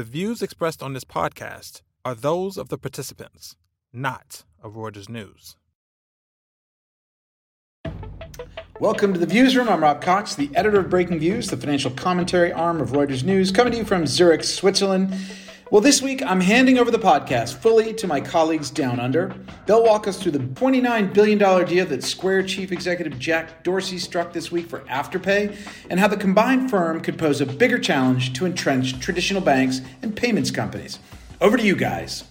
The views expressed on this podcast are those of the participants, not of Reuters News. Welcome to the Views Room. I'm Rob Cox, the editor of Breaking Views, the financial commentary arm of Reuters News, coming to you from Zurich, Switzerland. Well, this week I'm handing over the podcast fully to my colleagues down under. They'll walk us through the $29 billion deal that Square chief executive Jack Dorsey struck this week for Afterpay and how the combined firm could pose a bigger challenge to entrench traditional banks and payments companies. Over to you guys.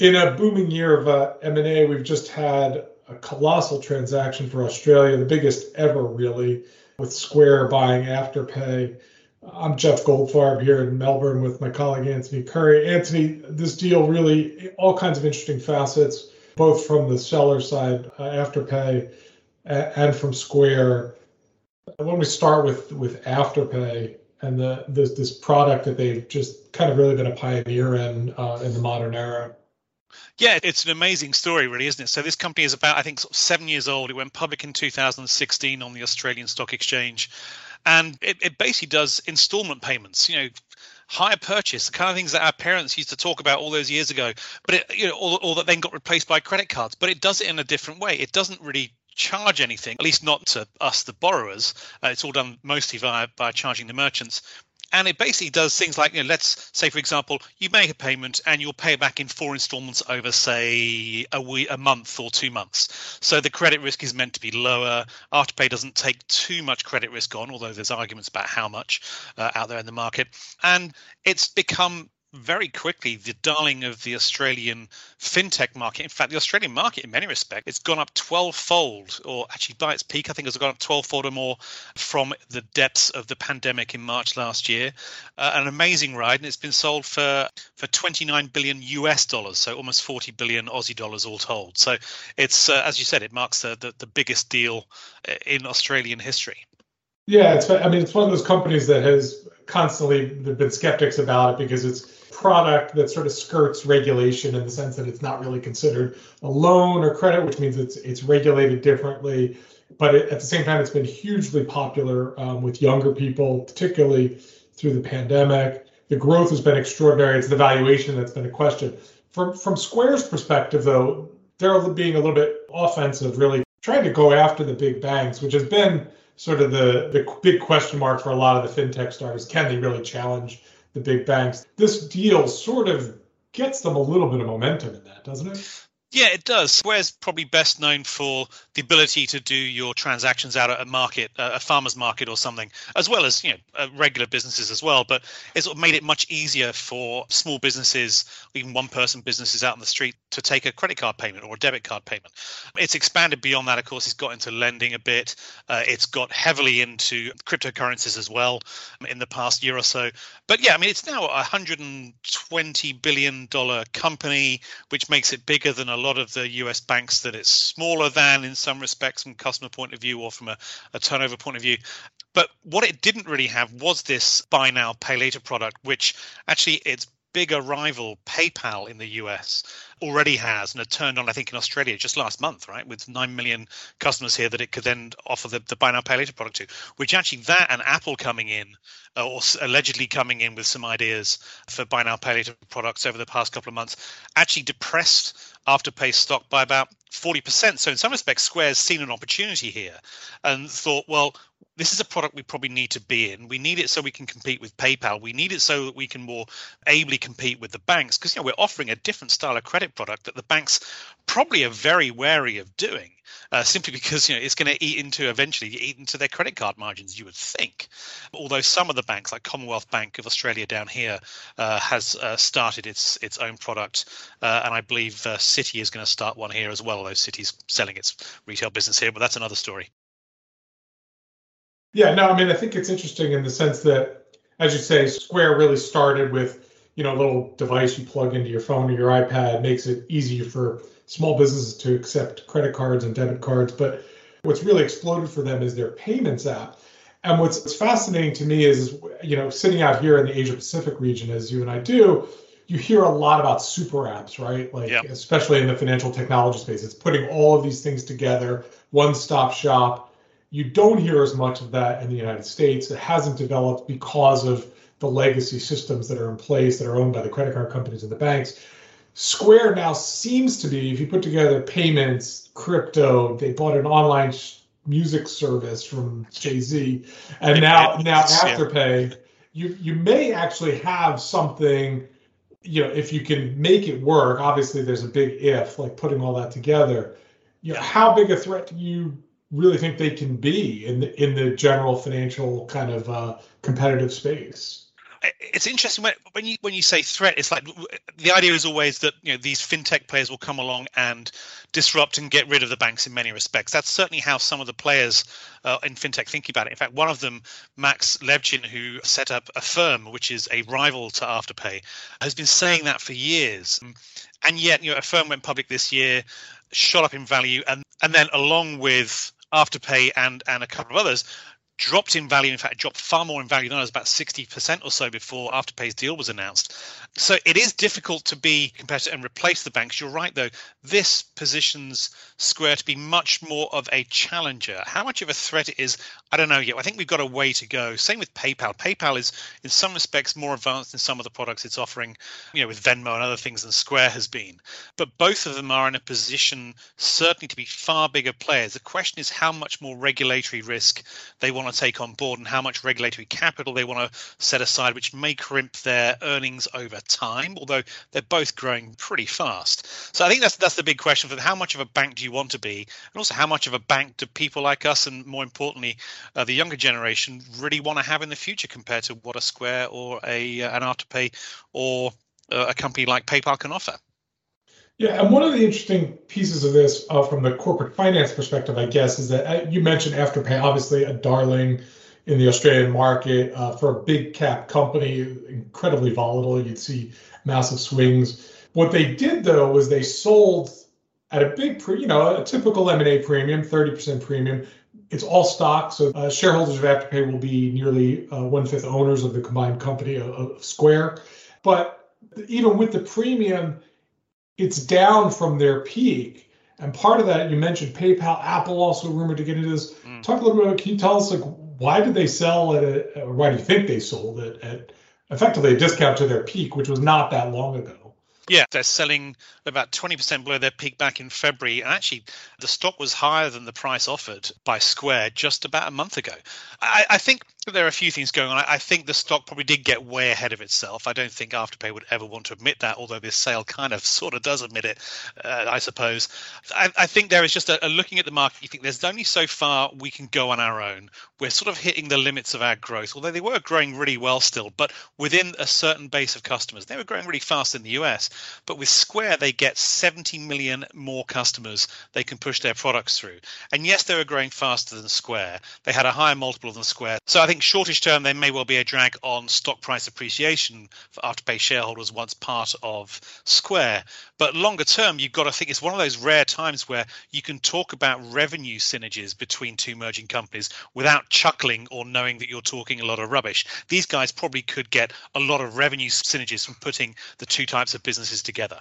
In a booming year of uh, M&A, we've just had a colossal transaction for Australia, the biggest ever, really, with Square buying Afterpay I'm Jeff Goldfarb here in Melbourne with my colleague Antony Currie. Antony, this deal really all kinds of interesting facets, both from the seller side, uh, Afterpay, and from Square. When we start with with Afterpay and the this this product that they've just kind of really been a pioneer in uh, in the modern era. Yeah, it's an amazing story, really, isn't it? So this company is about, I think, sort of seven years old. It went public in 2016 on the Australian Stock Exchange and it, it basically does installment payments. You know, hire purchase, the kind of things that our parents used to talk about all those years ago, but it, you know, or that then got replaced by credit cards. But it does it in a different way. It doesn't really charge anything, at least not to us, the borrowers. Uh, it's all done mostly via by charging the merchants and it basically does things like you know, let's say for example you make a payment and you'll pay back in four installments over say a week a month or two months. So the credit risk is meant to be lower. Afterpay doesn't take too much credit risk on although there's arguments about how much uh, out there in the market. And it's become very quickly the darling of the Australian fintech market. In fact, the Australian market, in many respects, it's gone up 12 fold, or actually by its peak, I think it's gone up 12 fold or more from the depths of the pandemic in March last year. Uh, an amazing ride, and it's been sold for for 29 billion US dollars, so almost 40 billion Aussie dollars all told. So it's, uh, as you said, it marks the, the, the biggest deal uh, in Australian history. Yeah, it's. I mean, it's one of those companies that has constantly been skeptics about it because it's product that sort of skirts regulation in the sense that it's not really considered a loan or credit, which means it's it's regulated differently. But it, at the same time, it's been hugely popular um, with younger people, particularly through the pandemic. The growth has been extraordinary. It's the valuation that's been a question. From from Square's perspective, though, they're being a little bit offensive, really trying to go after the big banks, which has been sort of the the big question mark for a lot of the fintech startups. Can they really challenge the big banks. This deal sort of gets them a little bit of momentum in that, doesn't it? Yeah, it does. Square's probably best known for the ability to do your transactions out at a market, a farmer's market or something, as well as you know uh, regular businesses as well. But it's made it much easier for small businesses, even one-person businesses out on the street, to take a credit card payment or a debit card payment. It's expanded beyond that. Of course, it's got into lending a bit. Uh, it's got heavily into cryptocurrencies as well in the past year or so. But yeah, I mean, it's now a 120 billion dollar company, which makes it bigger than a lot of the US banks that it's smaller than in some respects from customer point of view or from a, a turnover point of view. But what it didn't really have was this buy now, pay later product, which actually its bigger rival, PayPal in the US, already has and had turned on, I think, in Australia just last month, right, with 9 million customers here that it could then offer the, the buy now, pay later product to, which actually that and Apple coming in uh, or allegedly coming in with some ideas for buy now, pay later products over the past couple of months actually depressed Afterpay stock by about 40%. So in some respects, Square's seen an opportunity here and thought, well, this is a product we probably need to be in. We need it so we can compete with PayPal. We need it so that we can more ably compete with the banks because you know we're offering a different style of credit product that the banks probably are very wary of doing. Uh, simply because you know it's going to eat into eventually eat into their credit card margins. You would think, although some of the banks, like Commonwealth Bank of Australia down here, uh, has uh, started its its own product, uh, and I believe uh, Citi is going to start one here as well. Although Citi's selling its retail business here, but that's another story. Yeah, no, I mean I think it's interesting in the sense that, as you say, Square really started with you know a little device you plug into your phone or your iPad, makes it easy for small businesses to accept credit cards and debit cards. But what's really exploded for them is their payments app. And what's fascinating to me is, you know, sitting out here in the Asia Pacific region, as you and I do, you hear a lot about super apps, right? Like, yep. especially in the financial technology space, it's putting all of these things together, one stop shop. You don't hear as much of that in the United States. It hasn't developed because of the legacy systems that are in place that are owned by the credit card companies and the banks. Square now seems to be, if you put together payments, crypto, they bought an online music service from Jay Z, and now now Afterpay. You you may actually have something, you know, if you can make it work. Obviously, there's a big if, like putting all that together. You know, how big a threat do you really think they can be in the in the general financial kind of uh, competitive space? It's interesting when, when you when you say threat it's like the idea is always that you know these fintech players will come along and disrupt and get rid of the banks in many respects. That's certainly how some of the players uh, in fintech think about it. In fact one of them max levchin who set up a firm which is a rival to afterpay has been saying that for years. And yet you know Affirm went public this year shot up in value and and then along with afterpay and and a couple of others dropped in value. In fact, dropped far more in value than was about 60% or so before Afterpay's deal was announced. So it is difficult to be competitive and replace the banks. You're right, though. This positions Square to be much more of a challenger. How much of a threat it is, I don't know yet. I think we've got a way to go. Same with PayPal. PayPal is, in some respects, more advanced in some of the products it's offering, you know, with Venmo and other things than Square has been. But both of them are in a position, certainly, to be far bigger players. The question is how much more regulatory risk they want to take on board and how much regulatory capital they want to set aside, which may crimp their earnings over time, although they're both growing pretty fast. So I think that's that's the big question for how much of a bank do you want to be, and also how much of a bank do people like us, and more importantly, uh, the younger generation, really want to have in the future compared to what a Square or a uh, an Afterpay or uh, a company like PayPal can offer. Yeah, and one of the interesting pieces of this uh, from the corporate finance perspective, I guess, is that uh, you mentioned Afterpay, obviously a darling in the Australian market uh, for a big cap company, incredibly volatile. You'd see massive swings. What they did though was they sold at a big, pre, you know, a typical M&A premium, 30% premium. It's all stock, so uh, shareholders of Afterpay will be nearly uh, one fifth owners of the combined company of, of Square. But even with the premium, it's down from their peak. And part of that, you mentioned PayPal, Apple also rumored to get into this. Mm. Talk a little bit about, can you tell us, like, why did they sell at a, or why do you think they sold it at effectively a discount to their peak, which was not that long ago? Yeah, they're selling about 20% below their peak back in February. And actually, the stock was higher than the price offered by Square just about a month ago. I, I think there are a few things going on. I, think the stock probably did get way ahead of itself. I don't think Afterpay would ever want to admit that, although this sale kind of sort of does admit it, uh, I suppose. I, I, think there is just a, a looking at the market, you think there's only so far we can go on our own. We're sort of hitting the limits of our growth, although they were growing really well still, but within a certain base of customers. They were growing really fast in the US, but with Square, they get 70 million more customers they can push their products through. And yes, they were growing faster than Square. They had a higher multiple than Square. So I think shortish term, there may well be a drag on stock price appreciation for Afterpay shareholders once part of Square. But longer term, you've got to think it's one of those rare times where you can talk about revenue synergies between two merging companies without chuckling or knowing that you're talking a lot of rubbish. These guys probably could get a lot of revenue synergies from putting the two types of businesses together.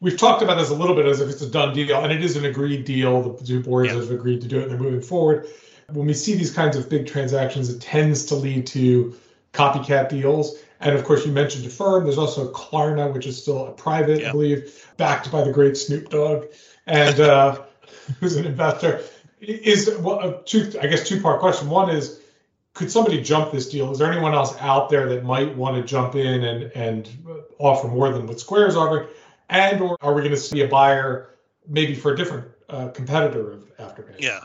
We've talked about this a little bit as if it's a done deal, and it is an agreed deal. The two boards yeah. have agreed to do it, and they're moving forward. When we see these kinds of big transactions, it tends to lead to copycat deals. And of course, you mentioned Affirm. There's also Klarna, which is still a private, yeah. I believe, backed by the great Snoop Dogg, and uh, who's an investor. Is well, two, I guess two part question. One is, could somebody jump this deal? Is there anyone else out there that might want to jump in and and offer more than what Square is offering? And or are we going to see a buyer maybe for a different competitor of Afterpay. Yeah,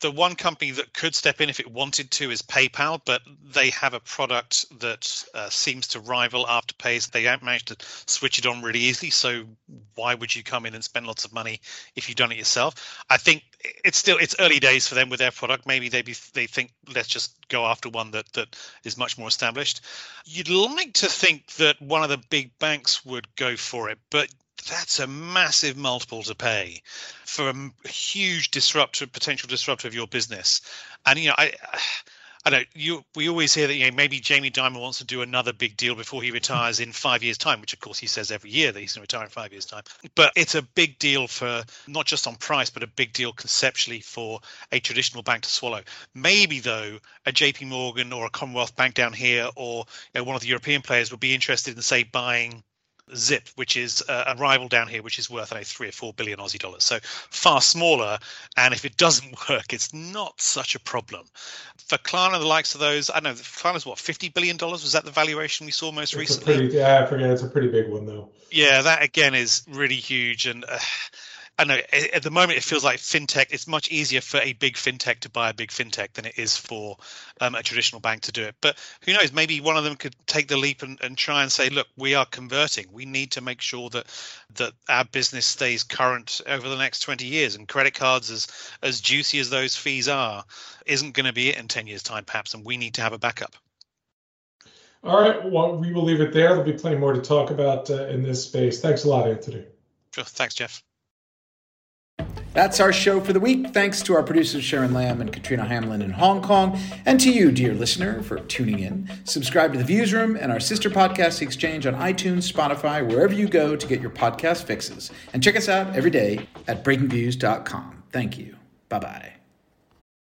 the one company that could step in if it wanted to is PayPal, but they have a product that uh, seems to rival Afterpay's. They haven't managed to switch it on really easily, so why would you come in and spend lots of money if you've done it yourself? I think it's still it's early days for them with their product. Maybe they be, they think let's just go after one that that is much more established. You'd like to think that one of the big banks would go for it, but that's a massive multiple to pay for a huge disruptor, potential disruptor of your business. And you know, I I know you. We always hear that you know maybe Jamie Dimon wants to do another big deal before he retires in five years' time, which of course he says every year that he's going to retire in five years' time. But it's a big deal for not just on price, but a big deal conceptually for a traditional bank to swallow. Maybe though, a J.P. Morgan or a Commonwealth Bank down here, or you know, one of the European players would be interested in say buying Zip, which is a rival down here, which is worth I know three or four billion Aussie dollars. So far smaller, and if it doesn't work, it's not such a problem. For Klarna, the likes of those, I know Klarna's what fifty billion dollars was that the valuation we saw most it's recently? Pretty, yeah, I forget. It's a pretty big one though. Yeah, that again is really huge, and uh, I know at the moment it feels like fintech. It's much easier for a big fintech to buy a big fintech than it is for um, a traditional bank to do it. But who knows? Maybe one of them could take the leap and, and try and say, "Look, we are converting. We need to make sure that that our business stays current over the next 20 years." And credit cards, as as juicy as those fees are, isn't going to be it in 10 years' time, perhaps. And we need to have a backup. All right. Well, we will leave it there. There'll be plenty more to talk about uh, in this space. Thanks a lot, Antony. Sure. Thanks, Jeff. That's our show for the week. Thanks to our producers Sharon Lamb and Katrina Hamlin in Hong Kong, and to you, dear listener, for tuning in. Subscribe to the Viewsroom and our sister podcast, Exchange, on iTunes, Spotify, wherever you go to get your podcast fixes. And check us out every day at breakingviews.com. Thank you. Bye bye.